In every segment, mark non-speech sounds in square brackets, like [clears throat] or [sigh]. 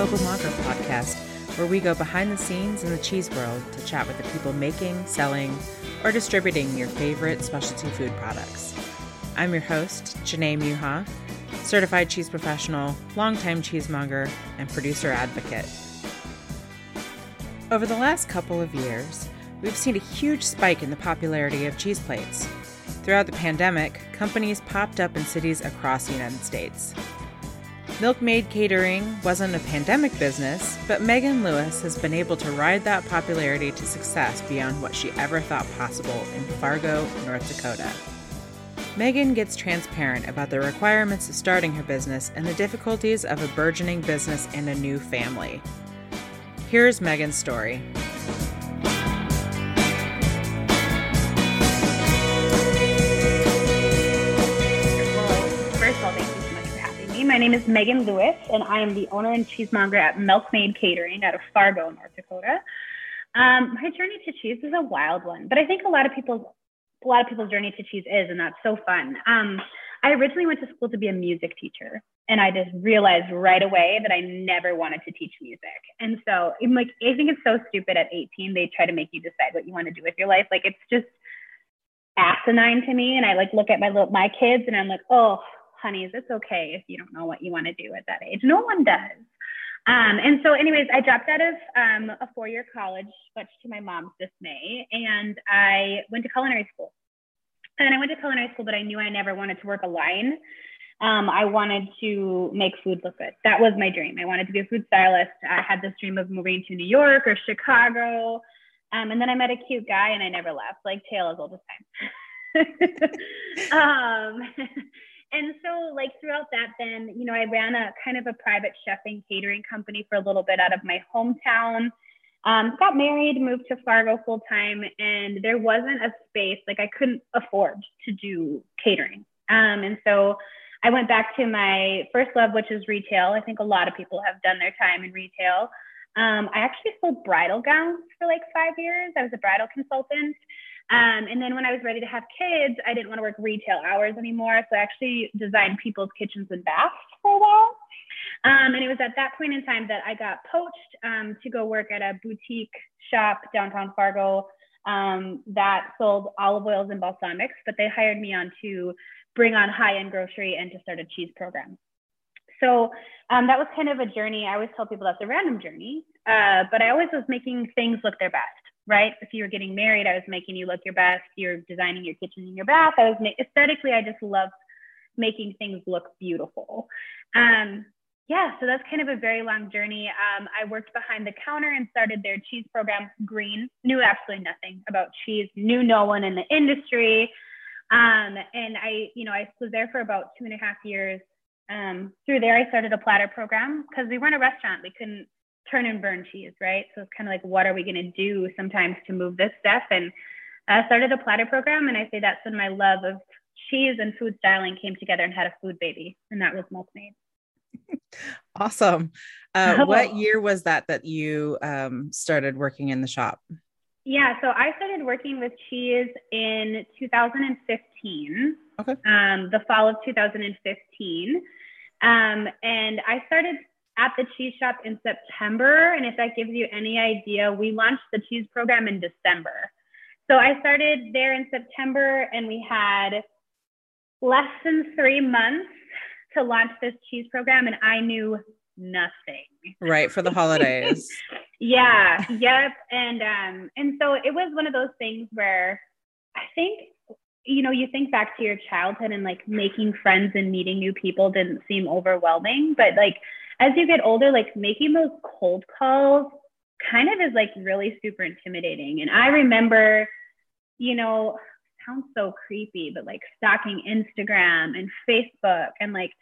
Mobile Monger podcast, where we go behind the scenes in the cheese world to chat with the people making, selling, or distributing your favorite specialty food products. I'm your host, Janae Muha, certified cheese professional, longtime cheesemonger, and producer advocate. Over the last couple of years, we've seen a huge spike in the popularity of cheese plates. Throughout the pandemic, companies popped up in cities across the United States. Milkmade Catering wasn't a pandemic business, but Megan Lewis has been able to ride that popularity to success beyond what she ever thought possible in Fargo, North Dakota. Megan gets transparent about the requirements of starting her business and the difficulties of a burgeoning business and a new family. Here's Megan's story. My name is Megan Lewis, and I am the owner and cheesemonger at Milkmade Catering out of Fargo, North Dakota. Um, my journey to cheese is a wild one, but I think a lot of people's a lot of people's journey to cheese is, and that's so fun. Um, I originally went to school to be a music teacher, and I just realized right away that I never wanted to teach music. And so, I'm like, I think it's so stupid. At 18, they try to make you decide what you want to do with your life. Like, it's just asinine to me. And I like look at my little my kids, and I'm like, oh honeys, it's okay if you don't know what you want to do at that age. No one does. Um, and so, anyways, I dropped out of um, a four year college, much to my mom's dismay, and I went to culinary school. And I went to culinary school, but I knew I never wanted to work a line. Um, I wanted to make food look good. That was my dream. I wanted to be a food stylist. I had this dream of moving to New York or Chicago. Um, and then I met a cute guy and I never left, like Tail is all the time. [laughs] um, [laughs] and so like throughout that then you know i ran a kind of a private chefing catering company for a little bit out of my hometown. Um, got married moved to fargo full time and there wasn't a space like i couldn't afford to do catering. Um, and so i went back to my first love which is retail. I think a lot of people have done their time in retail. Um, i actually sold bridal gowns for like five years. I was a bridal consultant um, and then when I was ready to have kids, I didn't want to work retail hours anymore. So I actually designed people's kitchens and baths for a while. Um, and it was at that point in time that I got poached um, to go work at a boutique shop downtown Fargo um, that sold olive oils and balsamics, but they hired me on to bring on high end grocery and to start a cheese program. So um, that was kind of a journey. I always tell people that's a random journey, uh, but I always was making things look their best right? If you were getting married, I was making you look your best. You're designing your kitchen and your bath. I was ma- aesthetically, I just love making things look beautiful. Um, yeah, so that's kind of a very long journey. Um, I worked behind the counter and started their cheese program, Green. Knew absolutely nothing about cheese. Knew no one in the industry. Um, and I, you know, I was there for about two and a half years. Um, through there, I started a platter program because we weren't a restaurant. We couldn't turn and burn cheese, right? So it's kind of like, what are we going to do sometimes to move this stuff? And I started a platter program, and I say that's when my love of cheese and food styling came together and had a food baby, and that was Milkmade. [laughs] awesome. Uh, oh. What year was that that you um, started working in the shop? Yeah, so I started working with cheese in 2015. Okay. Um, the fall of 2015. Um, and I started at the cheese shop in September. And if that gives you any idea, we launched the cheese program in December. So I started there in September and we had less than three months to launch this cheese program. And I knew nothing. Right. For the holidays. [laughs] yeah. Yep. And, um, and so it was one of those things where I think you know, you think back to your childhood and like making friends and meeting new people didn't seem overwhelming, but like as you get older, like making those cold calls kind of is like really super intimidating. And I remember, you know, sounds so creepy, but like stalking Instagram and Facebook and like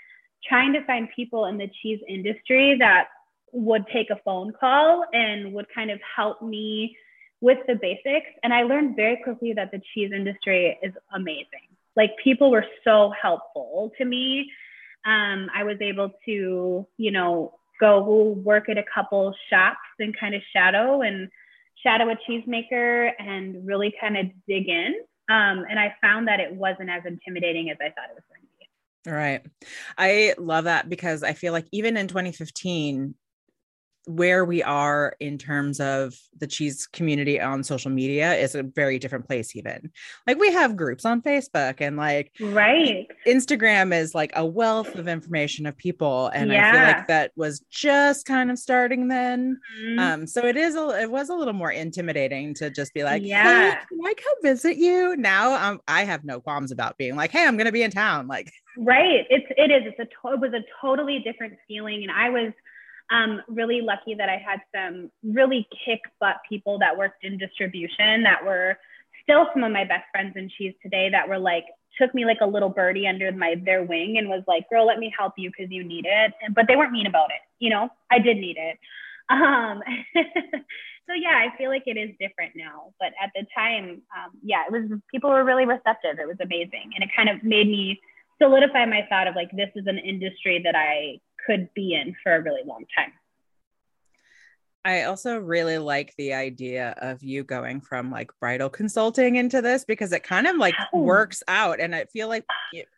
trying to find people in the cheese industry that would take a phone call and would kind of help me with the basics. And I learned very quickly that the cheese industry is amazing. Like people were so helpful to me um, I was able to, you know, go work at a couple shops and kind of shadow and shadow a cheesemaker and really kind of dig in. Um, and I found that it wasn't as intimidating as I thought it was going to be. Right. I love that because I feel like even in 2015, where we are in terms of the cheese community on social media is a very different place even. Like we have groups on facebook and like right. Instagram is like a wealth of information of people and yeah. i feel like that was just kind of starting then. Mm-hmm. um so it is a it was a little more intimidating to just be like yeah hey, can i come visit you. Now um, i have no qualms about being like hey i'm gonna be in town like right. It's it is. It's a to- it was a totally different feeling and i was um, really lucky that I had some really kick butt people that worked in distribution that were still some of my best friends in cheese today that were like took me like a little birdie under my their wing and was like, "Girl, let me help you because you need it." But they weren't mean about it. You know, I did need it. [laughs] Um, [laughs] so yeah, I feel like it is different now. But at the time, um, yeah, it was people were really receptive. It was amazing, and it kind of made me solidify my thought of like this is an industry that I could be in for a really long time. I also really like the idea of you going from like bridal consulting into this because it kind of like oh. works out. And I feel like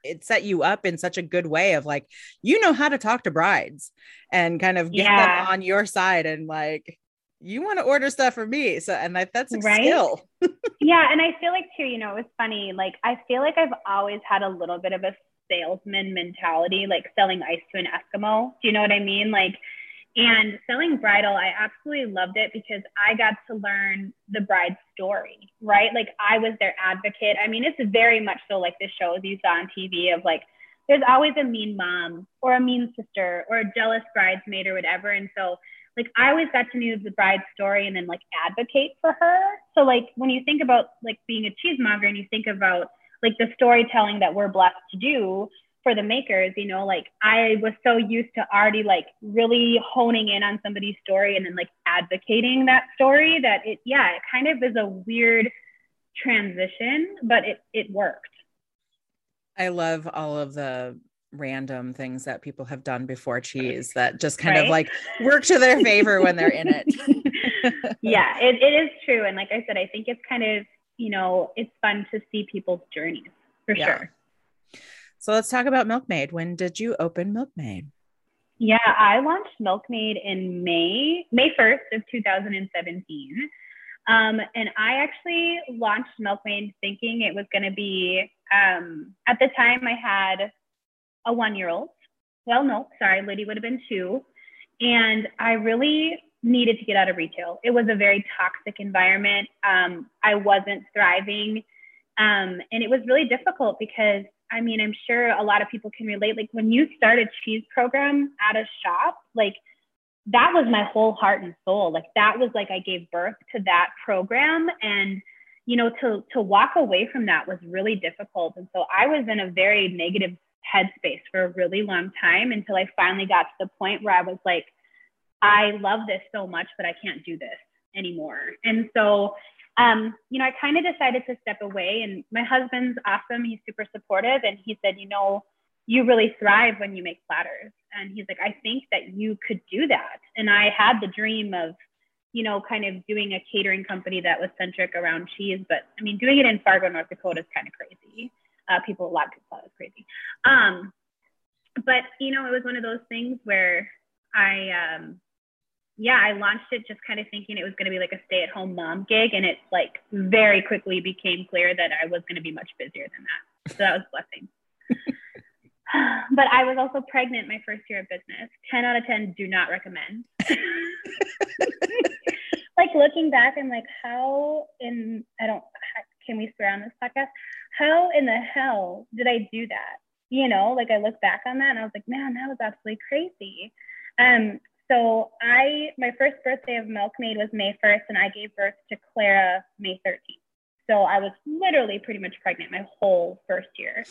it, set you up in such a good way of like, you know how to talk to brides and kind of get yeah. them on your side and like, you want to order stuff for me. So, and that, that's a right? skill. [laughs] yeah. And I feel like too, you know, it was funny. Like, I feel like I've always had a little bit of a salesman mentality, like selling ice to an Eskimo. Do you know what I mean? Like, and selling bridal, I absolutely loved it because I got to learn the bride's story, right? Like, I was their advocate. I mean, it's very much so like the shows you saw on TV of like, there's always a mean mom or a mean sister or a jealous bridesmaid or whatever. And so, like, I always got to know the bride's story and then like advocate for her. So, like, when you think about like being a cheesemonger and you think about like the storytelling that we're blessed to do for the makers, you know, like I was so used to already like really honing in on somebody's story and then like advocating that story that it, yeah, it kind of is a weird transition, but it, it worked. I love all of the random things that people have done before cheese [laughs] that just kind right? of like work to their favor when they're in it. [laughs] yeah, it, it is true. And like I said, I think it's kind of you know, it's fun to see people's journeys for yeah. sure. So let's talk about Milkmade. When did you open Milkmade? Yeah, I launched Milkmade in May, May 1st of 2017. Um, and I actually launched Milkmade thinking it was going to be, um, at the time I had a one year old. Well, no, sorry, Liddy would have been two. And I really needed to get out of retail. It was a very toxic environment. Um, I wasn't thriving. Um, and it was really difficult because, I mean, I'm sure a lot of people can relate. Like when you start a cheese program at a shop, like that was my whole heart and soul. Like that was like I gave birth to that program. And, you know, to, to walk away from that was really difficult. And so I was in a very negative headspace for a really long time until I finally got to the point where I was like, I love this so much, but I can't do this anymore. And so, um, you know, I kind of decided to step away. And my husband's awesome. He's super supportive. And he said, you know, you really thrive when you make platters. And he's like, I think that you could do that. And I had the dream of, you know, kind of doing a catering company that was centric around cheese. But I mean, doing it in Fargo, North Dakota is kind of crazy. Uh, people, a lot of people thought it was crazy. Um, but, you know, it was one of those things where I, um, yeah, I launched it just kind of thinking it was going to be like a stay at home mom gig. And it like very quickly became clear that I was going to be much busier than that. So that was a blessing. [sighs] but I was also pregnant my first year of business. 10 out of 10 do not recommend. [laughs] like looking back, I'm like, how in, I don't, can we swear on this podcast? How in the hell did I do that? You know, like I look back on that and I was like, man, that was absolutely crazy. Um, so I, my first birthday of Milkmade was May 1st, and I gave birth to Clara May 13th. So I was literally pretty much pregnant my whole first year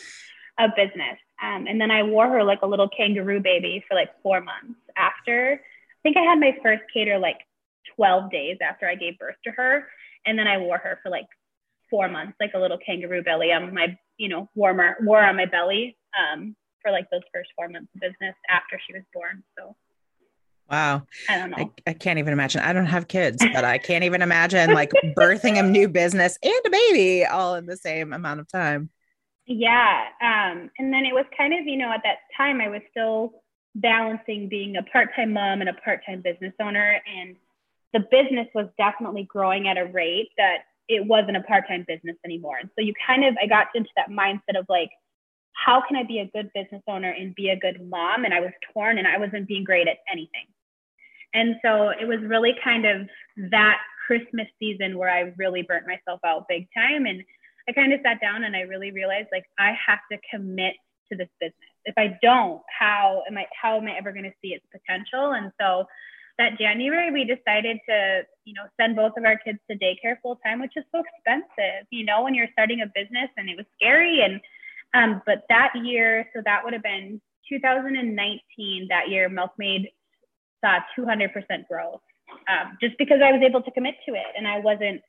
of business. Um, and then I wore her like a little kangaroo baby for like four months after. I think I had my first cater like 12 days after I gave birth to her. And then I wore her for like four months, like a little kangaroo belly on my, you know, warmer, wore on my belly um, for like those first four months of business after she was born. So Wow. I don't know. I, I, can't even imagine. I don't have kids, but I can't even imagine like birthing a new business and a baby all in the same amount of time. Yeah. Um, and then it was kind of, you know, at that time I was still balancing being a part-time mom and a part-time business owner and the business was definitely growing at a rate that it wasn't a part-time business anymore and so you kind of i got into that mindset of like how can i be a good business owner and be a good mom and i was torn and i wasn't being great at anything and so it was really kind of that christmas season where i really burnt myself out big time and i kind of sat down and i really realized like i have to commit to this business if I don't, how am I how am I ever going to see its potential? And so that January we decided to, you know, send both of our kids to daycare full time, which is so expensive, you know, when you're starting a business and it was scary. And um, but that year, so that would have been 2019, that year Milkmade saw 200% growth. Um, just because I was able to commit to it and I wasn't,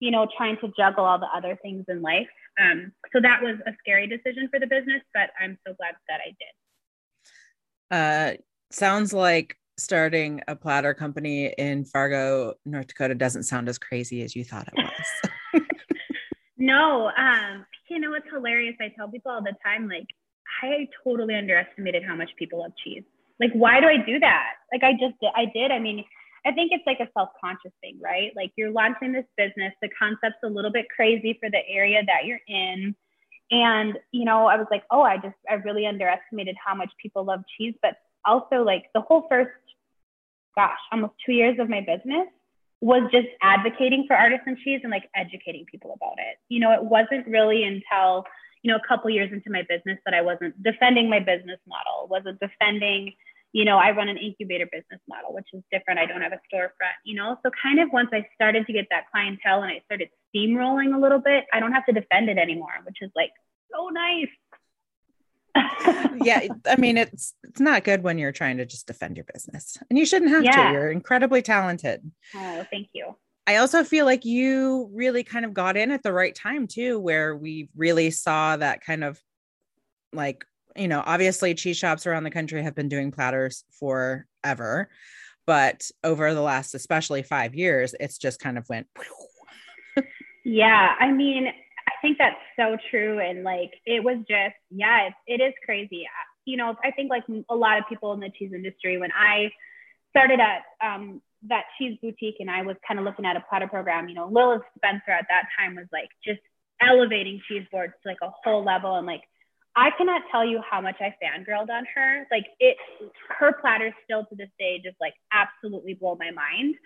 you know, trying to juggle all the other things in life. Um, so that was a scary decision for the business, but I'm so glad that I did. Uh, sounds like starting a platter company in Fargo, North Dakota doesn't sound as crazy as you thought it was. [laughs] [laughs] no, um, you know, it's hilarious. I tell people all the time, like, I totally underestimated how much people love cheese. Like, why do I do that? Like, I just did. I did. I mean, I think it's like a self-conscious thing, right? Like you're launching this business, the concept's a little bit crazy for the area that you're in. And, you know, I was like, oh, I just, I really underestimated how much people love cheese. But also, like, the whole first, gosh, almost two years of my business was just advocating for artisan cheese and like educating people about it. You know, it wasn't really until, you know, a couple years into my business that I wasn't defending my business model, wasn't defending, you know, I run an incubator business model, which is different. I don't have a storefront, you know. So kind of once I started to get that clientele and I started steamrolling a little bit, I don't have to defend it anymore, which is like so nice. [laughs] yeah, I mean it's it's not good when you're trying to just defend your business. And you shouldn't have yeah. to. You're incredibly talented. Oh, thank you. I also feel like you really kind of got in at the right time too, where we really saw that kind of like you know, obviously cheese shops around the country have been doing platters forever, but over the last, especially five years, it's just kind of went. yeah. I mean, I think that's so true. And like, it was just, yeah, it, it is crazy. You know, I think like a lot of people in the cheese industry, when I started at um, that cheese boutique and I was kind of looking at a platter program, you know, Lilith Spencer at that time was like just elevating cheese boards to like a whole level and like I cannot tell you how much I fangirled on her. Like it, her platters still to this day just like absolutely blow my mind.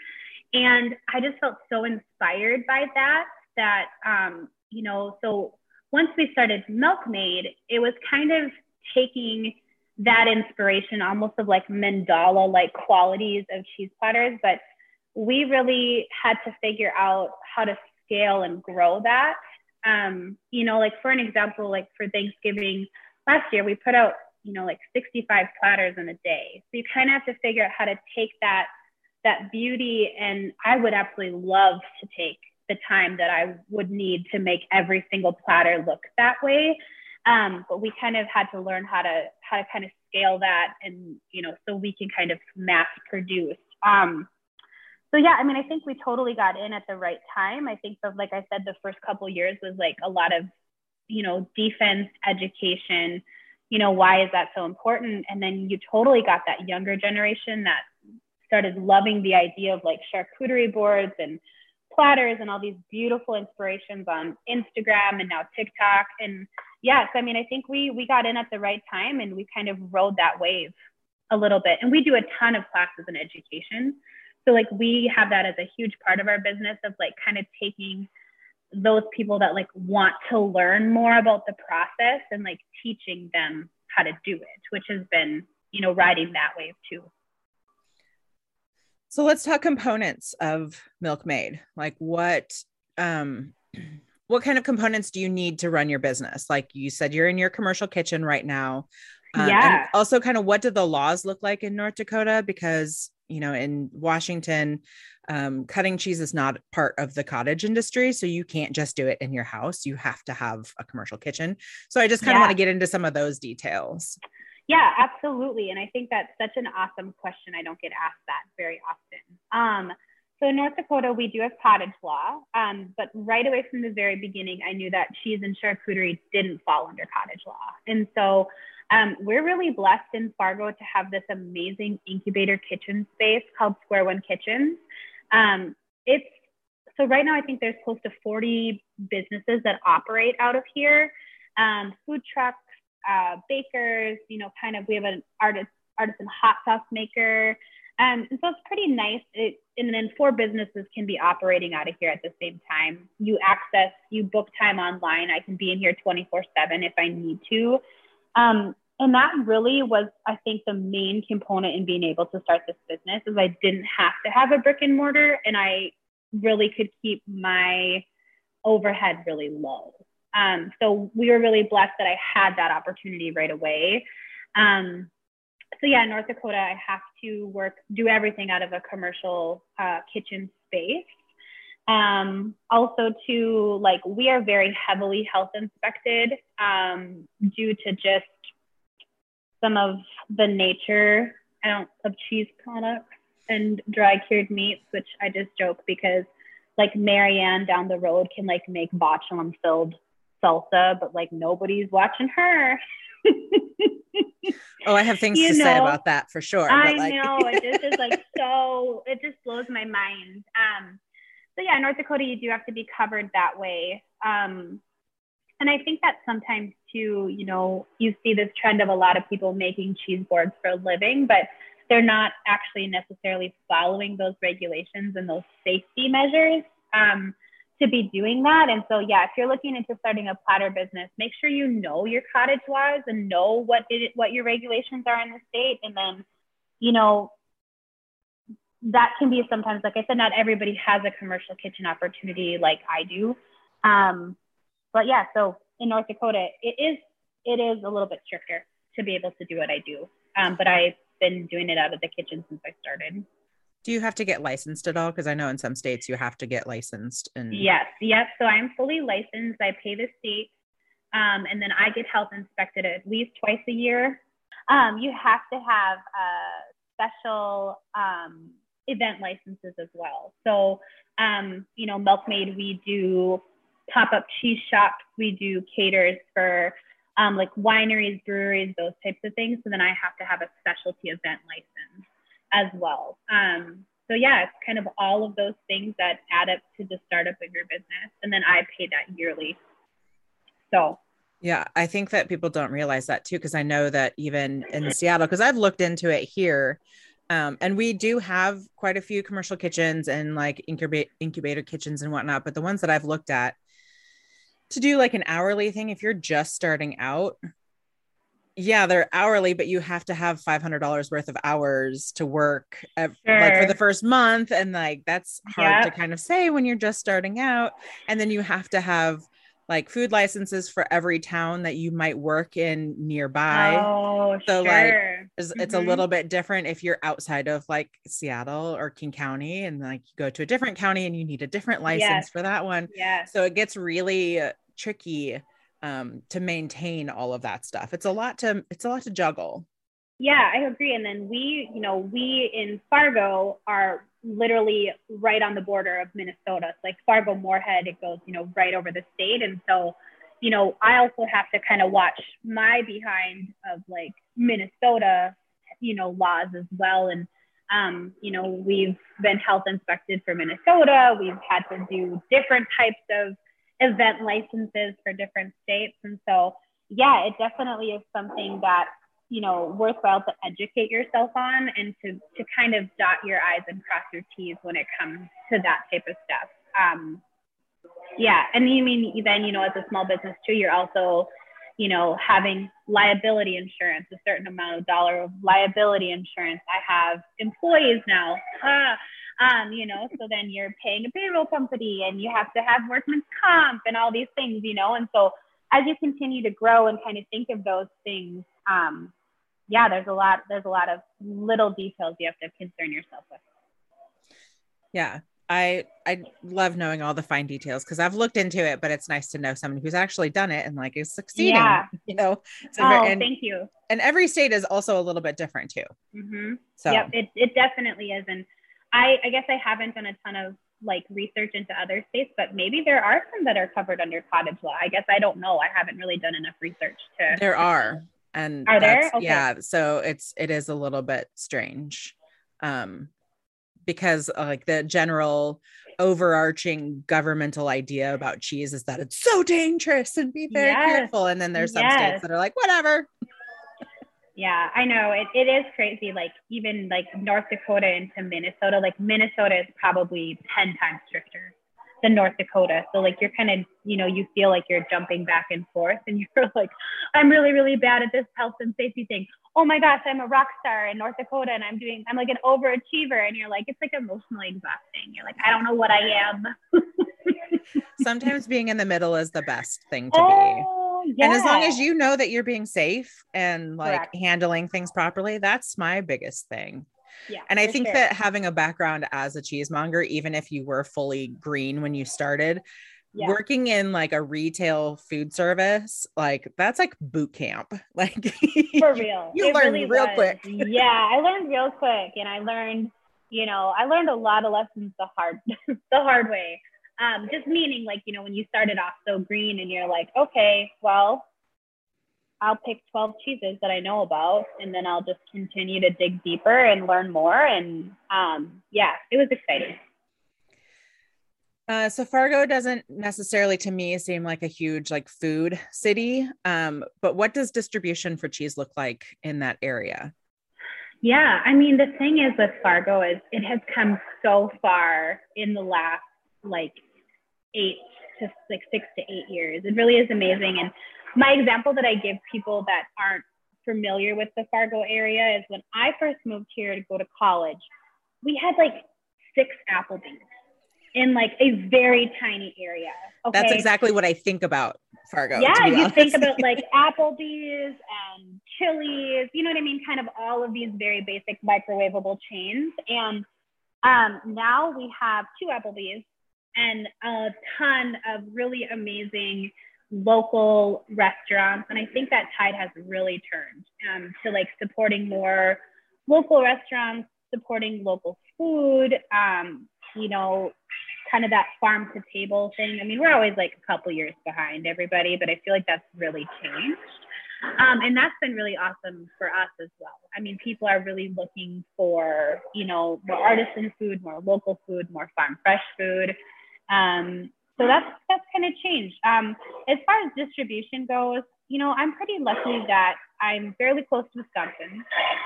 And I just felt so inspired by that, that, um, you know, so once we started Milkmade, it was kind of taking that inspiration almost of like mandala like qualities of cheese platters, but we really had to figure out how to scale and grow that um, you know, like for an example, like for Thanksgiving last year, we put out, you know, like 65 platters in a day. So you kind of have to figure out how to take that that beauty and I would absolutely love to take the time that I would need to make every single platter look that way. Um, but we kind of had to learn how to how to kind of scale that and you know so we can kind of mass produce. Um, so yeah, I mean, I think we totally got in at the right time. I think like I said, the first couple years was like a lot of, you know, defense education. You know, why is that so important? And then you totally got that younger generation that started loving the idea of like charcuterie boards and platters and all these beautiful inspirations on Instagram and now TikTok. And yes, I mean, I think we we got in at the right time and we kind of rode that wave a little bit. And we do a ton of classes in education. So like we have that as a huge part of our business of like kind of taking those people that like want to learn more about the process and like teaching them how to do it, which has been, you know, riding that wave too. So let's talk components of Milkmade. Like what um [clears throat] what kind of components do you need to run your business? Like you said you're in your commercial kitchen right now. Um, yeah. also kind of what do the laws look like in North Dakota because you know, in Washington, um, cutting cheese is not part of the cottage industry. So you can't just do it in your house. You have to have a commercial kitchen. So I just kind of want to get into some of those details. Yeah, absolutely. And I think that's such an awesome question. I don't get asked that very often. Um, so in North Dakota, we do have cottage law, um, but right away from the very beginning, I knew that cheese and charcuterie didn't fall under cottage law. And so um, we're really blessed in Fargo to have this amazing incubator kitchen space called Square One Kitchens. Um, it's so right now I think there's close to 40 businesses that operate out of here, um, food trucks, uh, bakers, you know, kind of we have an artist artisan hot sauce maker. Um, and so it's pretty nice. It, and then four businesses can be operating out of here at the same time. You access, you book time online. I can be in here 24 7 if I need to. Um, and that really was, I think, the main component in being able to start this business is I didn't have to have a brick and mortar and I really could keep my overhead really low. Um, so we were really blessed that I had that opportunity right away. Um, so yeah, in North Dakota, I have to work, do everything out of a commercial uh, kitchen space. Um, also to like, we are very heavily health inspected um, due to just some of the nature of cheese products and dry cured meats, which I just joke because like Marianne down the road can like make botulinum filled salsa, but like nobody's watching her. [laughs] oh, I have things you to know, say about that for sure. I like... know [laughs] it just is like so. It just blows my mind. Um, so yeah, North Dakota, you do have to be covered that way. Um, and I think that sometimes too, you know, you see this trend of a lot of people making cheese boards for a living, but they're not actually necessarily following those regulations and those safety measures um, to be doing that. And so, yeah, if you're looking into starting a platter business, make sure you know your cottage laws and know what it, what your regulations are in the state, and then, you know, that can be sometimes, like I said, not everybody has a commercial kitchen opportunity like I do. Um, but yeah, so in North Dakota, it is it is a little bit stricter to be able to do what I do. Um, but I've been doing it out of the kitchen since I started. Do you have to get licensed at all? Because I know in some states you have to get licensed. And yes, yep. So I'm fully licensed. I pay the state, um, and then I get health inspected at least twice a year. Um, you have to have uh, special um, event licenses as well. So, um, you know, Milkmade, we do pop up cheese shops, we do caters for um, like wineries, breweries, those types of things. So then I have to have a specialty event license as well. Um, so yeah, it's kind of all of those things that add up to the startup of your business. And then I pay that yearly. So yeah, I think that people don't realize that too, because I know that even in Seattle, because I've looked into it here, um, and we do have quite a few commercial kitchens and like incubate incubator kitchens and whatnot. But the ones that I've looked at, to do like an hourly thing if you're just starting out yeah they're hourly but you have to have $500 worth of hours to work sure. like for the first month and like that's hard yep. to kind of say when you're just starting out and then you have to have like food licenses for every town that you might work in nearby. Oh, so sure. like it's, mm-hmm. it's, a mm-hmm. little bit different if you're outside of like Seattle or King County and like you go to a different county and you need a different license yes. for that one. Yeah. So it gets really tricky um, to maintain all of that stuff. It's a lot to it's a lot to juggle. Yeah, I agree. And then we, you know, we in Fargo are literally right on the border of Minnesota. It's like Fargo Moorhead, it goes, you know, right over the state. And so, you know, I also have to kind of watch my behind of like Minnesota, you know, laws as well. And, um, you know, we've been health inspected for Minnesota. We've had to do different types of event licenses for different states. And so, yeah, it definitely is something that you know worthwhile to educate yourself on and to to kind of dot your i's and cross your t's when it comes to that type of stuff. Um, yeah and you mean then you know as a small business too you're also you know having liability insurance a certain amount of dollar of liability insurance. I have employees now. Ah, um, you know so then you're paying a payroll company and you have to have workman's comp and all these things you know and so as you continue to grow and kind of think of those things um, yeah, there's a lot, there's a lot of little details you have to concern yourself with. Yeah. I I love knowing all the fine details because I've looked into it, but it's nice to know someone who's actually done it and like is succeeding. Yeah. [laughs] You know. So oh, and, thank you. And every state is also a little bit different too. Mm-hmm. So yep, it it definitely is, and I, I guess I haven't done a ton of like research into other states, but maybe there are some that are covered under cottage law. I guess I don't know. I haven't really done enough research to. There are, and are there? Okay. Yeah, so it's it is a little bit strange, um, because uh, like the general overarching governmental idea about cheese is that it's so dangerous and be very yes. careful, and then there's some yes. states that are like whatever. Yeah, I know it, it is crazy. Like even like North Dakota into Minnesota, like Minnesota is probably 10 times stricter than North Dakota. So like you're kind of, you know, you feel like you're jumping back and forth and [laughs] you're like, I'm really, really bad at this health and safety thing. Oh my gosh, I'm a rock star in North Dakota and I'm doing, I'm like an overachiever. And you're like, it's like emotionally exhausting. You're like, I don't know what I am. [laughs] Sometimes being in the middle is the best thing to oh, be yeah. And as long as you know that you're being safe and like Correct. handling things properly, that's my biggest thing. Yeah, and I think sure. that having a background as a cheesemonger, even if you were fully green when you started, yeah. working in like a retail food service, like that's like boot camp. [laughs] Like for real. you learn really real was. quick. yeah, I learned real quick and I learned, you know, I learned a lot of lessons the hard [laughs] the hard way. Um, just meaning like, you know, when you started off so green and you're like, okay, well, I'll pick 12 cheeses that I know about and then I'll just continue to dig deeper and learn more. And um, yeah, it was exciting. Uh, so Fargo doesn't necessarily to me seem like a huge like food city. Um, but what does distribution for cheese look like in that area? Yeah, I mean the thing is with Fargo is it has come so far in the last like eight to like six to eight years. It really is amazing. And my example that I give people that aren't familiar with the Fargo area is when I first moved here to go to college, we had like six Applebee's in like a very tiny area. Okay? That's exactly what I think about Fargo. Yeah, you honest. think about like [laughs] Applebee's and Chili's, you know what I mean? Kind of all of these very basic microwavable chains. And um, now we have two Applebee's and a ton of really amazing local restaurants. And I think that tide has really turned um, to like supporting more local restaurants, supporting local food, um, you know, kind of that farm to table thing. I mean, we're always like a couple years behind everybody, but I feel like that's really changed. Um, and that's been really awesome for us as well. I mean, people are really looking for, you know, more artisan food, more local food, more farm fresh food. Um, so that's that's kind of changed. Um, as far as distribution goes, you know, I'm pretty lucky that I'm fairly close to Wisconsin.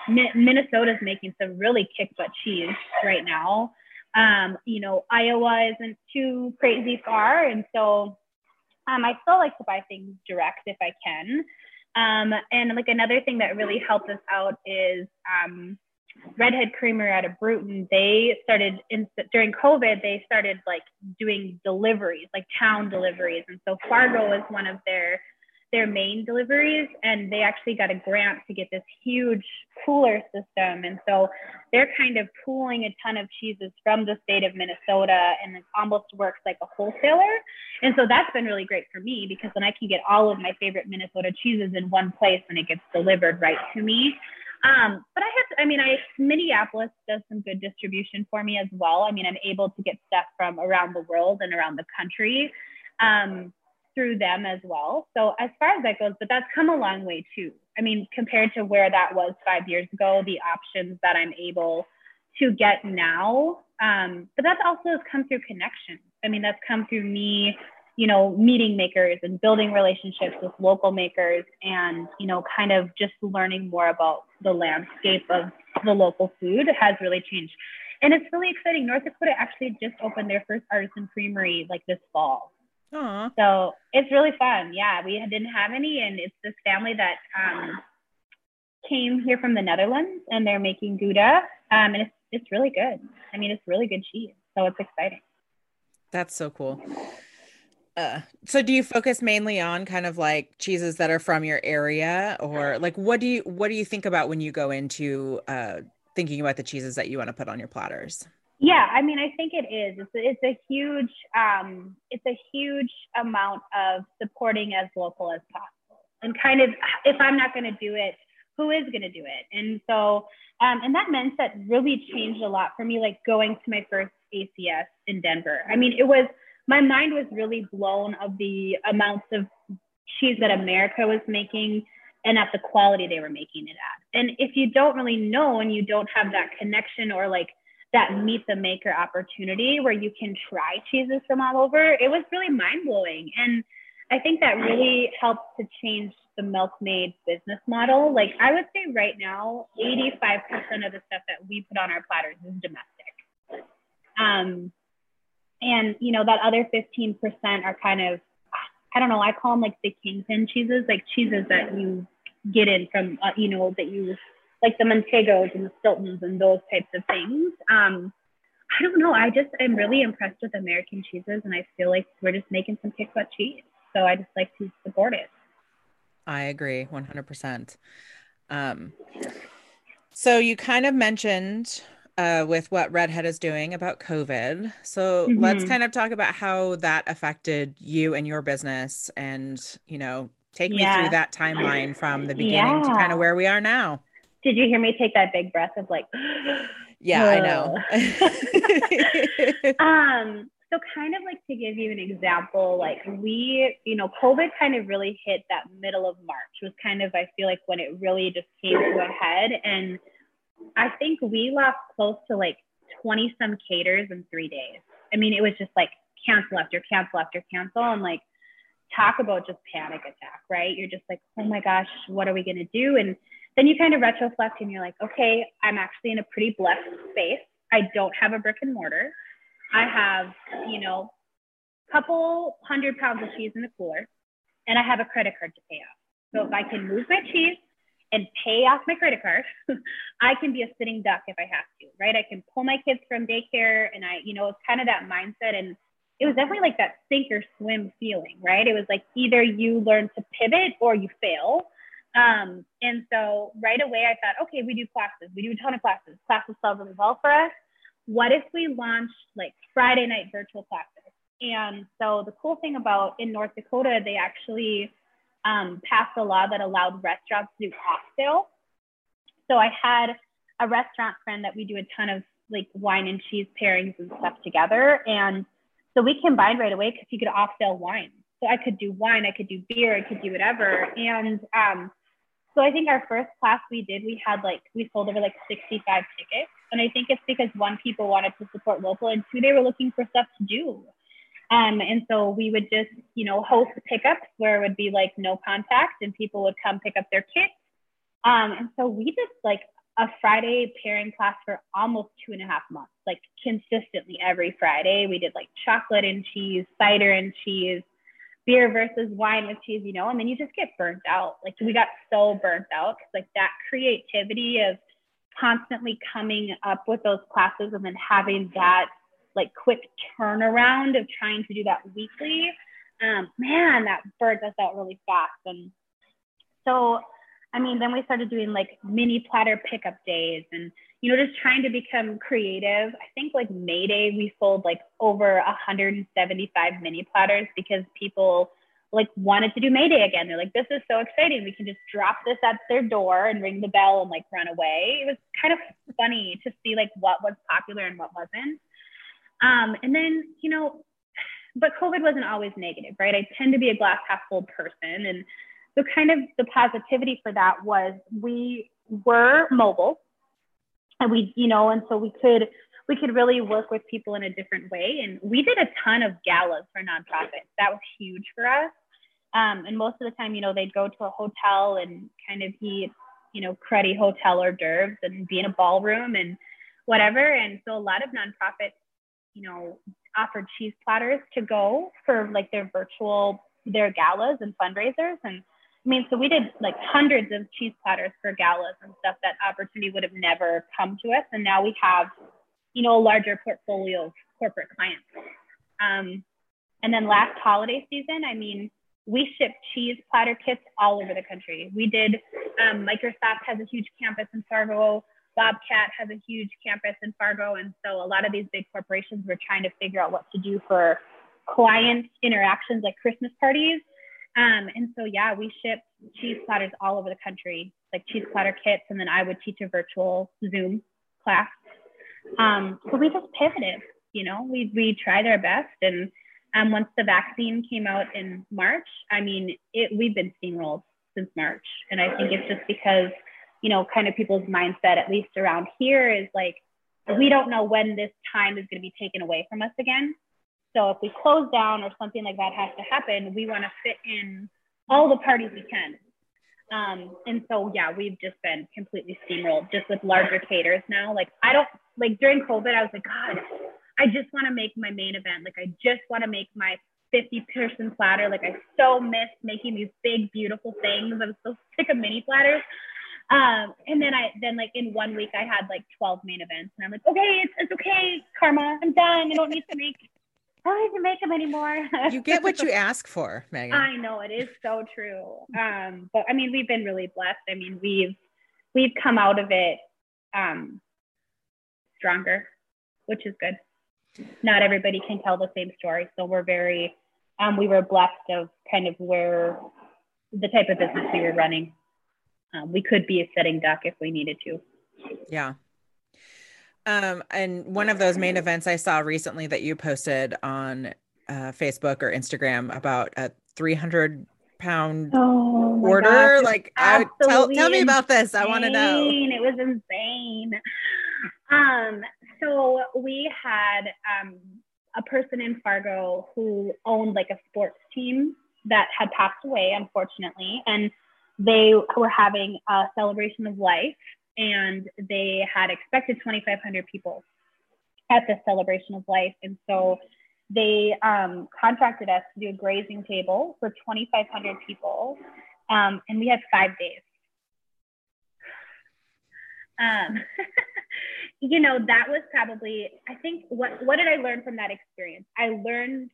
Mi- Minnesota's making some really kick butt cheese right now. Um, you know, Iowa isn't too crazy far, and so um, I still like to buy things direct if I can. Um, and like another thing that really helped us out is um, Redhead Creamery out of Brooten, they started in, during COVID, they started like doing deliveries, like town deliveries. And so Fargo is one of their their main deliveries and they actually got a grant to get this huge cooler system. And so they're kind of pooling a ton of cheeses from the state of minnesota and it almost works like a wholesaler. And so that's been really great for me because then i can get all of my favorite minnesota cheeses in one place and it gets delivered right to me um, but I have, I mean, I Minneapolis does some good distribution for me as well. I mean, I'm able to get stuff from around the world and around the country um, through them as well. So as far as that goes, but that's come a long way too. I mean, compared to where that was five years ago, the options that I'm able to get now. Um, but that's also has come through connections. I mean, that's come through me you know, meeting makers and building relationships with local makers and, you know, kind of just learning more about the landscape of the local food has really changed. And it's really exciting. North Dakota actually just opened their first artisan creamery like this fall. Aww. So it's really fun. Yeah, we didn't have any, and it's this family that um, came here from the Netherlands, and they're making Gouda, um, and it's it's really good. I mean, it's really good cheese, so it's exciting. That's so cool. Uh, so do you focus mainly on kind of like cheeses that are from your area or like what do you what do you think about when you go into uh thinking about the cheeses that you want to put on your platters? Yeah, I mean, I think it is. It's a, it's a huge, um, it's a huge amount of supporting as local as possible. And kind of, if I'm not going to do it, who is going to do it? And so, um, and that mindset really changed a lot for me, like going to my first ACS in Denver. I mean, it was, my mind was really blown of the amounts of cheese that America was making and at the quality they were making it at. And if you don't really know and you don't have that connection or like that meet the maker opportunity where you can try cheeses from all over, it was really mind blowing. And I think that really helps to change the Milkmade business model. Like I would say right now, 85% of the stuff that we put on our platters is domestic. Um, and you know, that other 15% are kind of, I don't know, I call them like the kingpin cheeses, like cheeses that you get in from, uh, you know, that you like the Montegos and the Stiltons and those types of things. Um, I don't know. I just am really impressed with American cheeses, and I feel like we're just making some kick butt cheese. So I just like to support it. I agree 100%. Um, so you kind of mentioned uh, with what Redhead is doing about COVID. So mm-hmm. let's kind of talk about how that affected you and your business and, you know, take me through that timeline from the beginning yeah. to kind of where we are now. Did you hear me take that big breath of like, [gasps] yeah, I know. [laughs] um, so kind of like to give you an example, like we, you know, COVID kind of really hit that middle of March was kind of, I feel like when it really just came to a head. And I think we lost close to like 20 some caters in three days. I mean, it was just like cancel after cancel after cancel. And like talk about just panic attack, right? You're just like, oh my gosh, what are we going to do? And then you kind of retroflect and you're like, okay, I'm actually in a pretty blessed space. I don't have a brick and mortar. I have, you know, a couple hundred pounds of cheese in the cooler and I have a credit card to pay off. So if I can move my cheese and pay off my credit card, [laughs] I can be a sitting duck if I have to, right? I can pull my kids from daycare and I, you know, it's kind of that mindset. And it was definitely like that sink or swim feeling, right? It was like either you learn to pivot or you fail. Um, and so right away I thought, okay, we do classes, we do a ton of classes. Classes sell really well for us. What if we launched like Friday night virtual classes? And so the cool thing about in North Dakota, they actually um, passed a law that allowed restaurants to do off sale. So I had a restaurant friend that we do a ton of like wine and cheese pairings and stuff together. And so we combined right away because he could off sale wine. So I could do wine, I could do beer, I could do whatever. And um, so I think our first class we did, we had like, we sold over like 65 tickets. And I think it's because one, people wanted to support local, and two, they were looking for stuff to do. Um, and so we would just, you know, host pickups where it would be like no contact and people would come pick up their kits. Um, and so we just like a Friday pairing class for almost two and a half months, like consistently every Friday. We did like chocolate and cheese, cider and cheese, beer versus wine with cheese, you know, and then you just get burnt out. Like we got so burnt out because like that creativity of constantly coming up with those classes and then having that like quick turnaround of trying to do that weekly, um, man, that burnt us out really fast. And so, I mean, then we started doing like mini platter pickup days and, you know, just trying to become creative. I think like May Day, we sold like over 175 mini platters because people like wanted to do May Day again. They're like, this is so exciting. We can just drop this at their door and ring the bell and like run away. It was kind of funny to see like what was popular and what wasn't. Um, and then, you know, but COVID wasn't always negative, right? I tend to be a glass half full person. And so kind of the positivity for that was we were mobile and we, you know, and so we could we could really work with people in a different way. And we did a ton of galas for nonprofits. That was huge for us. Um, and most of the time, you know, they'd go to a hotel and kind of eat, you know, cruddy hotel hors d'oeuvres and be in a ballroom and whatever. And so a lot of nonprofits, you know, offered cheese platters to go for like their virtual, their galas and fundraisers. And I mean, so we did like hundreds of cheese platters for galas and stuff that opportunity would have never come to us. And now we have, you know, a larger portfolio of corporate clients. Um, and then last holiday season, I mean, we ship cheese platter kits all over the country. We did, um, Microsoft has a huge campus in Fargo. Bobcat has a huge campus in Fargo. And so a lot of these big corporations were trying to figure out what to do for client interactions like Christmas parties. Um, and so yeah, we ship cheese platters all over the country, like cheese platter kits, and then I would teach a virtual Zoom class. Um, so we just pivoted, you know, we we tried our best, and um, once the vaccine came out in March, I mean, it we've been steamrolled since March, and I think it's just because you know, kind of people's mindset, at least around here, is like we don't know when this time is going to be taken away from us again. So if we close down or something like that has to happen, we want to fit in all the parties we can. Um, and so, yeah, we've just been completely steamrolled just with larger caters now. Like, I don't like during COVID, I was like, God, I just want to make my main event. Like, I just want to make my 50 person platter. Like, I so miss making these big, beautiful things. I'm so sick of mini platters. Um, and then I then like in one week I had like 12 main events, and I'm like, okay, it's, it's okay, karma, I'm done. I don't need to make I don't need to make them anymore. you get what [laughs] you ask for, Megan. I know it is so true. Um, but I mean, we've been really blessed. I mean, we've we've come out of it um, stronger, which is good. Not everybody can tell the same story, so we're very um, we were blessed of kind of where the type of business we were running. Um, we could be a sitting duck if we needed to. Yeah. Um, and one of those main events I saw recently that you posted on uh, Facebook or Instagram about a 300 pound oh order. Gosh, like, I, tell, tell me about this. I want to know. It was insane. Um, so we had um, a person in Fargo who owned like a sports team that had passed away, unfortunately, and they were having a celebration of life and they had expected 2,500 people at the celebration of life. And so they um, contracted us to do a grazing table for 2,500 people. Um, and we had five days. Um, [laughs] you know, that was probably, I think, what, what did I learn from that experience? I learned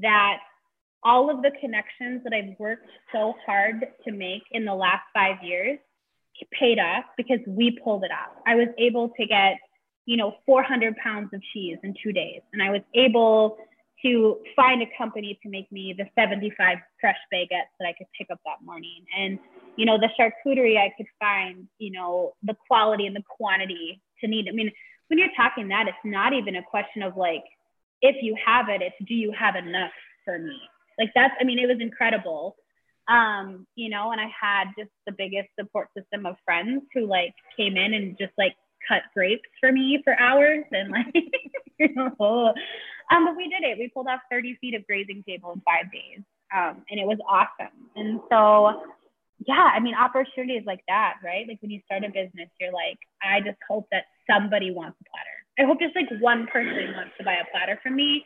that all of the connections that I've worked so hard to make in the last five years paid off because we pulled it off. I was able to get, you know, 400 pounds of cheese in two days. And I was able to find a company to make me the 75 fresh baguettes that I could pick up that morning. And, you know, the charcuterie I could find, you know, the quality and the quantity to need. I mean, when you're talking that, it's not even a question of like, if you have it, it's do you have enough for me? Like that's, I mean, it was incredible um, you know, and I had just the biggest support system of friends who like came in and just like cut grapes for me for hours and like, [laughs] you know, um, but we did it. We pulled off 30 feet of grazing table in five days. Um, and it was awesome. And so, yeah, I mean, opportunities like that, right? Like when you start a business, you're like, I just hope that somebody wants a platter. I hope just like one person wants to buy a platter from me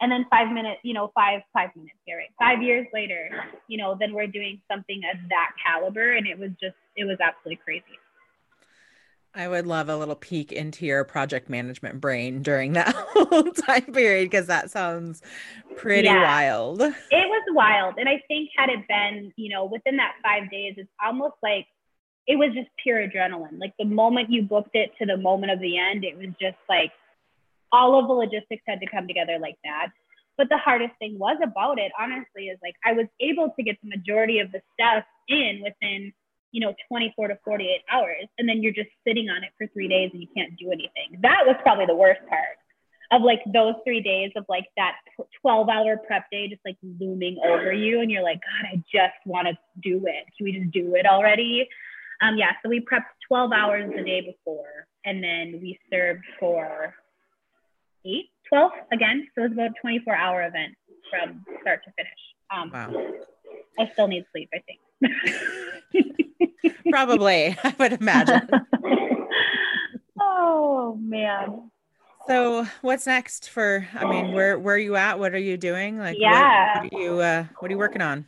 and then five minutes, you know, five five minutes right? Five years later, you know, then we're doing something of that caliber, and it was just it was absolutely crazy. I would love a little peek into your project management brain during that [laughs] whole time period because that sounds pretty yeah, wild. It was wild. And I think had it been, you know, within that five days, it's almost like it was just pure adrenaline. Like the moment you booked it to the moment of the end, it was just like all of the logistics had to come together like that. But the hardest thing was about it, honestly, is like I was able to get the majority of the stuff in within, you know, 24 to 48 hours. And then you're just sitting on it for three days and you can't do anything. That was probably the worst part of like those three days of like that 12 hour prep day just like looming over you. And you're like, God, I just want to do it. Can we just do it already? Um, yeah, so we prepped 12 hours the day before and then we served for eight, 12 again. So it was about a 24 hour event from start to finish. Um, wow. I still need sleep, I think. [laughs] Probably, [laughs] I would imagine. [laughs] oh man. So what's next for I mean, where where are you at? What are you doing? Like yeah. what, what are you uh what are you working on?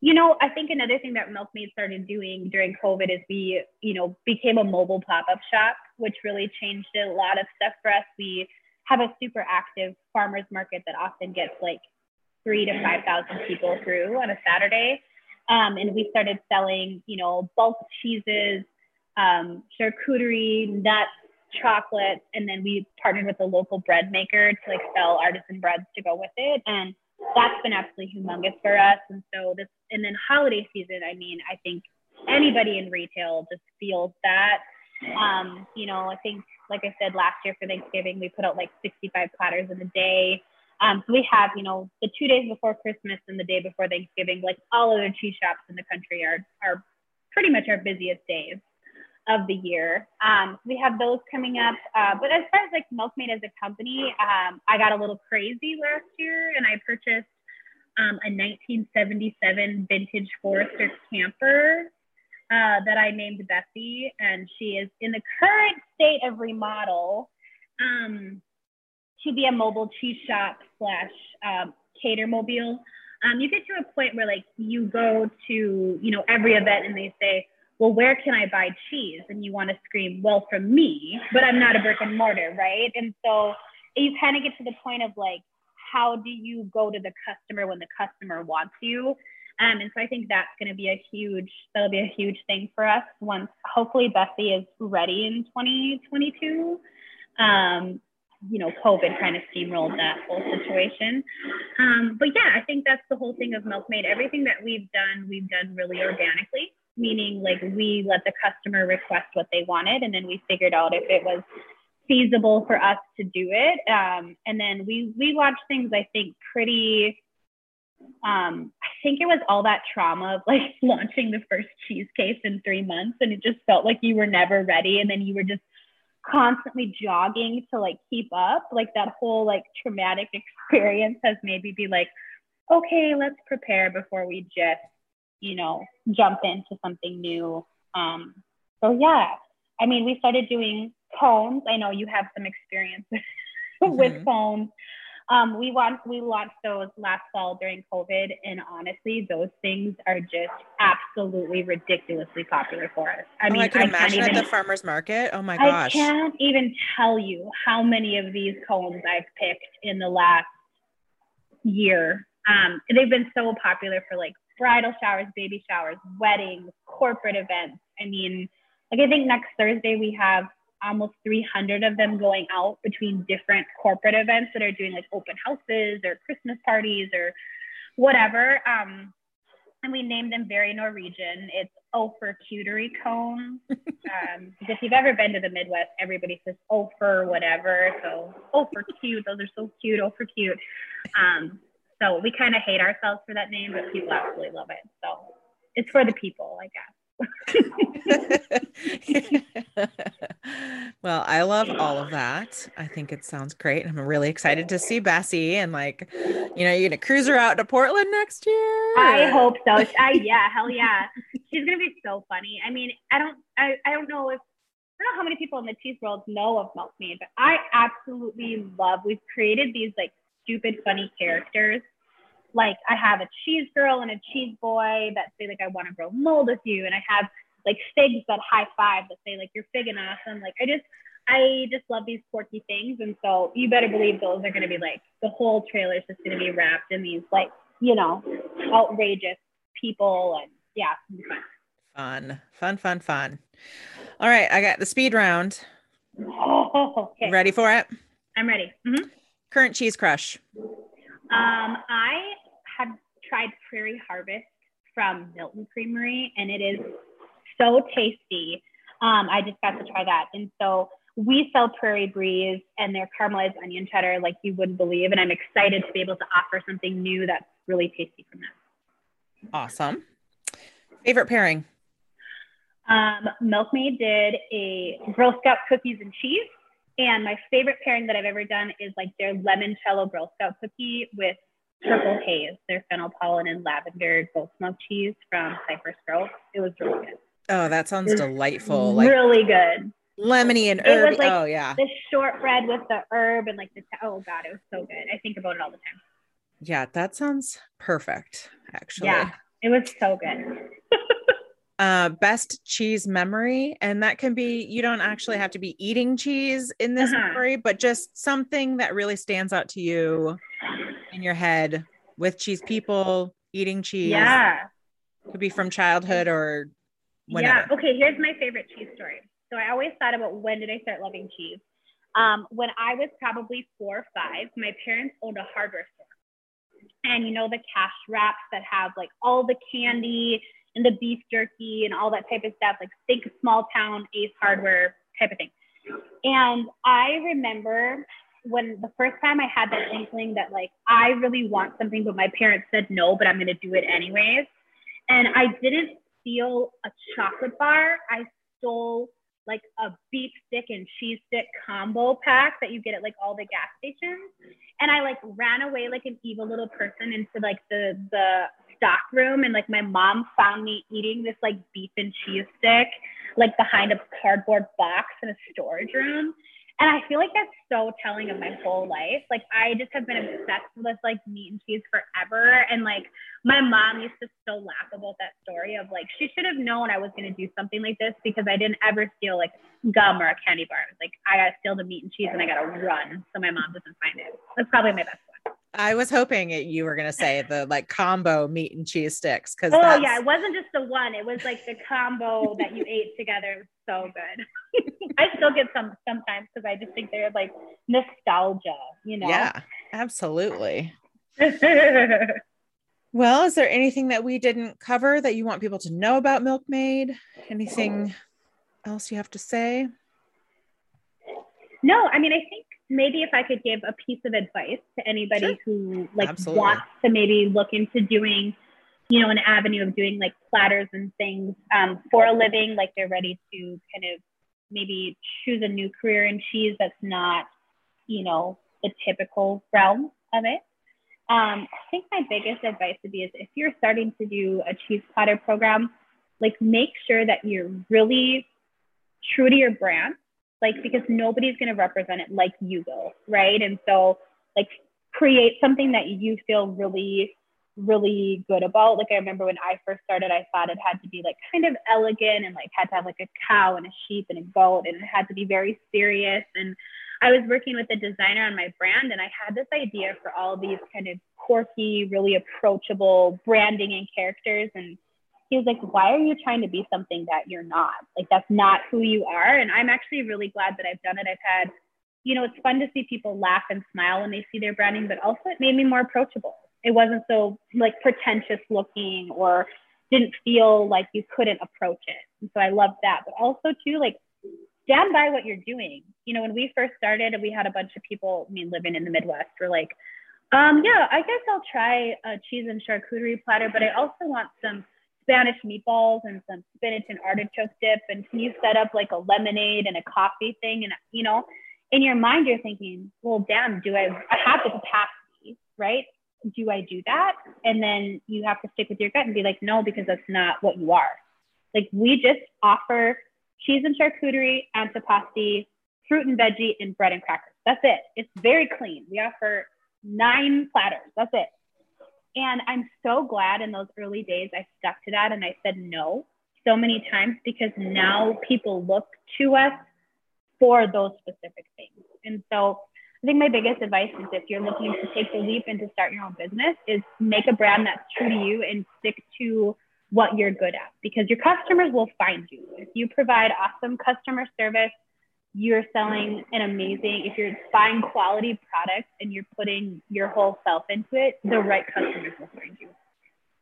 You know, I think another thing that Milkmade started doing during COVID is we, you know, became a mobile pop-up shop, which really changed a lot of stuff for us. We have a super active farmers market that often gets like three to 5,000 people through on a Saturday. Um, and we started selling, you know, bulk cheeses, um, charcuterie, nuts, chocolates, and then we partnered with a local bread maker to like sell artisan breads to go with it. And that's been absolutely humongous for us. And so this, and then holiday season, I mean, I think anybody in retail just feels that. Um, you know, I think, like I said, last year for Thanksgiving, we put out like 65 platters in a day. Um, so we have, you know, the two days before Christmas and the day before Thanksgiving, like all other cheese shops in the country are, are pretty much our busiest days of the year. Um, we have those coming up. Uh, but as far as like Milkmade as a company, um, I got a little crazy last year and I purchased um, a 1977 vintage Forester camper uh, that I named Bessie, and she is in the current state of remodel um, to be a mobile cheese shop slash um, cater mobile. Um, you get to a point where like you go to you know every event and they say, well, where can I buy cheese? And you want to scream, well, from me, but I'm not a brick and mortar, right? And so you kind of get to the point of like, how do you go to the customer when the customer wants you? Um, and so I think that's going to be a huge, that'll be a huge thing for us once hopefully Bessie is ready in 2022. Um, you know, COVID kind of steamrolled that whole situation. Um, but yeah, I think that's the whole thing of Milkmade. Everything that we've done, we've done really organically, meaning like we let the customer request what they wanted and then we figured out if it was feasible for us to do it. Um, and then we we watched things I think pretty. Um, I think it was all that trauma of like [laughs] launching the first cheese case in three months, and it just felt like you were never ready, and then you were just constantly jogging to like keep up. Like that whole like traumatic [laughs] experience has maybe be like, okay, let's prepare before we just you know jump into something new. Um, so yeah, I mean, we started doing cones. I know you have some experience [laughs] mm-hmm. with cones. Um, we want we launched those last fall during COVID, and honestly, those things are just absolutely ridiculously popular for us. I oh, mean, I can I imagine even, at the farmers market. Oh my gosh! I can't even tell you how many of these cones I've picked in the last year. Um, they've been so popular for like bridal showers, baby showers, weddings, corporate events. I mean, like I think next Thursday we have almost 300 of them going out between different corporate events that are doing like open houses or Christmas parties or whatever. Um, and we named them very Norwegian. It's O for cutery cone. [laughs] Um, if you've ever been to the Midwest, everybody says O for whatever. So O for cute. Those are so cute. O for cute. Um, so we kind of hate ourselves for that name, but people absolutely love it. So it's for the people, I guess. [laughs] well, I love all of that. I think it sounds great. I'm really excited to see Bessie and like, you know, you're gonna cruise her out to Portland next year. I hope so. I yeah, hell yeah. She's gonna be so funny. I mean, I don't I, I don't know if I don't know how many people in the cheese world know of Milkmade, but I absolutely love we've created these like stupid funny characters like I have a cheese girl and a cheese boy that say like I want to grow mold with you, and I have like figs that high five that say like you're fig and awesome. Like I just I just love these quirky things, and so you better believe those are going to be like the whole trailer is just going to be wrapped in these like you know outrageous people and yeah, fun. Fun, fun, fun, fun. All right, I got the speed round. Oh, [laughs] okay. Ready for it? I'm ready. Mm-hmm. Current cheese crush. Um, I have tried Prairie Harvest from Milton Creamery, and it is so tasty. Um, I just got to try that. And so we sell Prairie Breeze and their caramelized onion cheddar like you wouldn't believe. And I'm excited to be able to offer something new that's really tasty from them. Awesome. Favorite pairing? Um, Milkmade did a Girl Scout cookies and cheese. And my favorite pairing that I've ever done is like their limoncello Girl Scout cookie with purple haze, their fennel pollen and lavender goat smoke cheese from Cypress Grove. It was really good. Oh, that sounds delightful. Like really good. Lemony and herb. Like oh yeah. The shortbread with the herb and like the oh god, it was so good. I think about it all the time. Yeah, that sounds perfect. Actually. Yeah, it was so good. [laughs] uh, best cheese memory, and that can be you don't actually have to be eating cheese in this uh-huh. memory, but just something that really stands out to you in your head with cheese people eating cheese. Yeah, could be from childhood or whenever. Yeah. Okay. Here's my favorite cheese story. So I always thought about when did I start loving cheese. Um, when I was probably four or five, my parents owned a hardware store. and you know the cash wraps that have like all the candy and the beef jerky and all that type of stuff, like think small town Ace Hardware type of thing. And I remember when the first time I had that inkling that like I really want something, but my parents said no, but I'm gonna do it anyways. And I didn't steal a chocolate bar. I stole like a beef stick and cheese stick combo pack that you get at like all the gas stations. And I like ran away like an evil little person into like the the stock room and like my mom found me eating this like beef and cheese stick like behind a cardboard box in a storage room. And I feel like that's so telling of my whole life. Like I just have been obsessed with like meat and cheese forever. And like my mom used to still laugh about that story of like she should have known I was gonna do something like this because I didn't ever steal like gum or a candy bar. Like I gotta steal the meat and cheese and I gotta run so my mom doesn't find it. That's probably my best one. I was hoping it, you were gonna say the like combo meat and cheese sticks because oh yeah, it wasn't just the one; it was like the combo that you ate together. So good. [laughs] I still get some sometimes because I just think they're like nostalgia, you know? Yeah, absolutely. [laughs] well, is there anything that we didn't cover that you want people to know about Milkmade? Anything else you have to say? No, I mean, I think maybe if I could give a piece of advice to anybody sure. who like Absolutely. wants to maybe look into doing, you know, an avenue of doing like platters and things um, for a living, like they're ready to kind of maybe choose a new career in cheese that's not, you know, the typical realm of it. Um, I think my biggest advice would be is if you're starting to do a cheese platter program, like make sure that you're really true to your brand like because nobody's going to represent it like you will right? And so like create something that you feel really really good about. Like i remember when i first started i thought it had to be like kind of elegant and like had to have like a cow and a sheep and a goat and it had to be very serious. And i was working with a designer on my brand and i had this idea for all these kind of quirky really approachable branding and characters and he was like, why are you trying to be something that you're not? Like, that's not who you are. And I'm actually really glad that I've done it. I've had, you know, it's fun to see people laugh and smile when they see their branding, but also it made me more approachable. It wasn't so like pretentious looking or didn't feel like you couldn't approach it. And so I loved that. But also, too, like, stand by what you're doing. You know, when we first started and we had a bunch of people, I mean, living in the Midwest, we're like, um, yeah, I guess I'll try a cheese and charcuterie platter, but I also want some Spanish meatballs and some spinach and artichoke dip. And can you set up like a lemonade and a coffee thing? And, you know, in your mind, you're thinking, well, damn, do I, I have the capacity, right? Do I do that? And then you have to stick with your gut and be like, no, because that's not what you are. Like we just offer cheese and charcuterie, antipasti, fruit and veggie, and bread and crackers. That's it. It's very clean. We offer nine platters. That's it. And I'm so glad in those early days I stuck to that and I said no so many times because now people look to us for those specific things. And so I think my biggest advice is if you're looking to take the leap and to start your own business is make a brand that's true to you and stick to what you're good at because your customers will find you. If you provide awesome customer service, you're selling an amazing, if you're buying quality products and you're putting your whole self into it, the right customers will find you.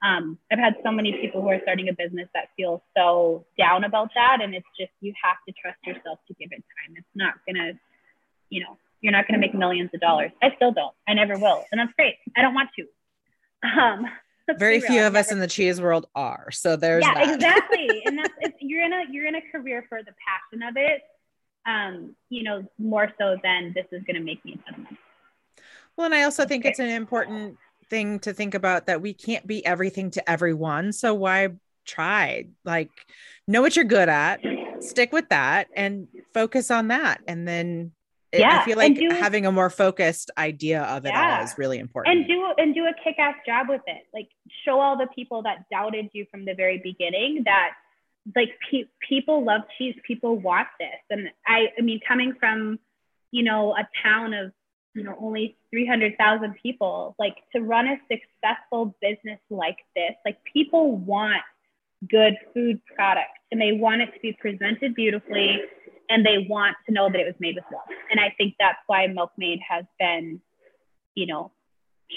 Um, I've had so many people who are starting a business that feel so down about that. And it's just, you have to trust yourself to give it time. It's not going to, you know, you're not going to make millions of dollars. I still don't. I never will. And that's great. I don't want to. Um, [laughs] very few of us in the cheese world are. So there's yeah, that. exactly. And [laughs] that's, you're in a, you're in a career for the passion of it um, you know, more so than this is going to make me a ton of money. Well, and I also think it's an important thing to think about that we can't be everything to everyone. So why try? Like, know what you're good at, stick with that, and focus on that. And then it, yeah, I feel like do, having a more focused idea of it yeah. all is really important. And do and do a kick-ass job with it. Like show all the people that doubted you from the very beginning that like pe- people love cheese people want this and i i mean coming from you know a town of you know only 300,000 people like to run a successful business like this like people want good food products and they want it to be presented beautifully and they want to know that it was made with love and i think that's why milkmade has been you know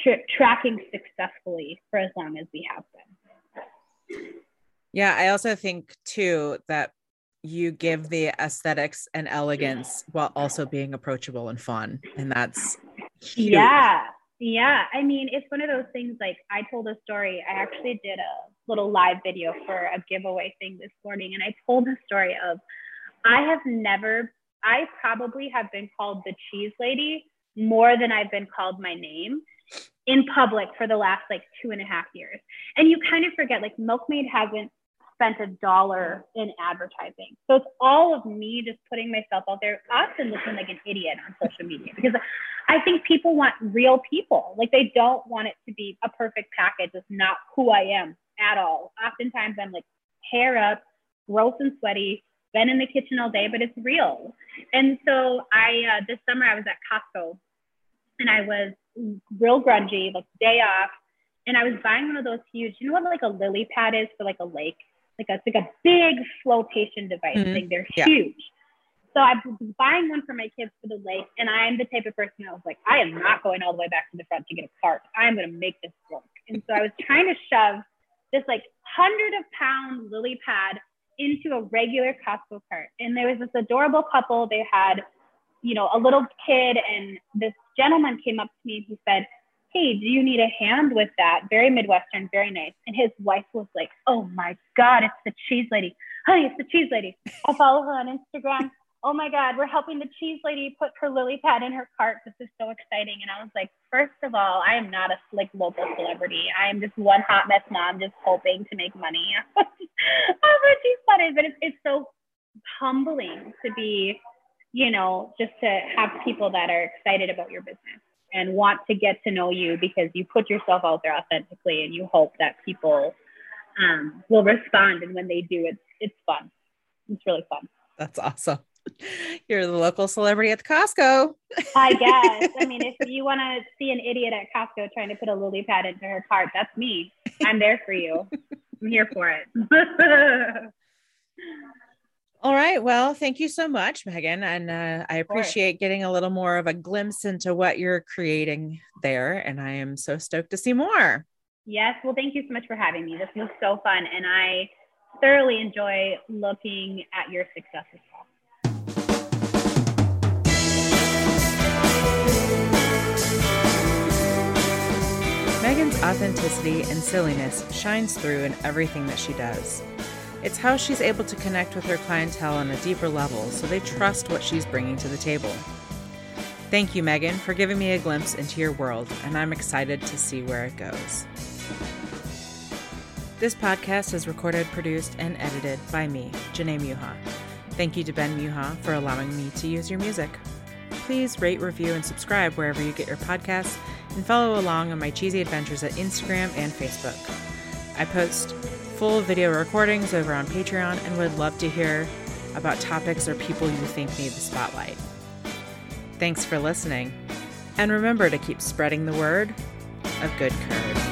tra- tracking successfully for as long as we have been. Yeah, I also think too that you give the aesthetics and elegance while also being approachable and fun. And that's. Yeah. Yeah. I mean, it's one of those things like I told a story. I actually did a little live video for a giveaway thing this morning. And I told the story of I have never, I probably have been called the cheese lady more than I've been called my name in public for the last like two and a half years. And you kind of forget like Milkmade hasn't spent a dollar in advertising. So it's all of me just putting myself out there, often looking like an idiot on social media because I think people want real people. Like they don't want it to be a perfect package. It's not who I am at all. Oftentimes I'm like hair up, gross and sweaty, been in the kitchen all day, but it's real. And so I, uh, this summer I was at Costco and I was real grungy, like day off. And I was buying one of those huge, you know what like a lily pad is for like a lake? Like a, it's like a big flotation device mm-hmm. thing. They're yeah. huge. So I was buying one for my kids for the lake, and I'm the type of person that was like, I am not going all the way back to the front to get a cart. I'm going to make this work. And so I was trying to shove this like hundred of pound lily pad into a regular Costco cart. And there was this adorable couple. They had, you know, a little kid, and this gentleman came up to me and he said, Hey, do you need a hand with that? Very Midwestern, very nice. And his wife was like, Oh my God, it's the cheese lady. Honey, it's the cheese lady. I follow her on Instagram. Oh my God, we're helping the cheese lady put her lily pad in her cart. This is so exciting. And I was like, First of all, I am not a slick local celebrity. I am just one hot mess mom just hoping to make money off of cheese platters. But it's, it's so humbling to be you know, just to have people that are excited about your business and want to get to know you because you put yourself out there authentically and you hope that people um, will respond. And when they do, it's it's fun. It's really fun. That's awesome. [laughs] You're the local celebrity at the Costco. [laughs] I guess. I mean, if you want to see an idiot at Costco trying to put a lily pad into her cart, that's me. I'm there for you. I'm here for it. [laughs] All right. Well, thank you so much, Megan. And uh, I appreciate getting a little more of a glimpse into what you're creating there. And I am so stoked to see more. Yes. Well, thank you so much for having me. This was so fun. And I thoroughly enjoy looking at your success as well. Megan's authenticity and silliness shines through in everything that she does. It's how she's able to connect with her clientele on a deeper level so they trust what she's bringing to the table. Thank you, Megan, for giving me a glimpse into your world, and I'm excited to see where it goes. This podcast is recorded, produced, and edited by me, Janae Muha. Thank you to Ben Muha for allowing me to use your music. Please rate, review, and subscribe wherever you get your podcasts, and follow along on my cheesy adventures at Instagram and Facebook. I post full video recordings over on Patreon and would love to hear about topics or people you think need the spotlight. Thanks for listening, and remember to keep spreading the word of good courage.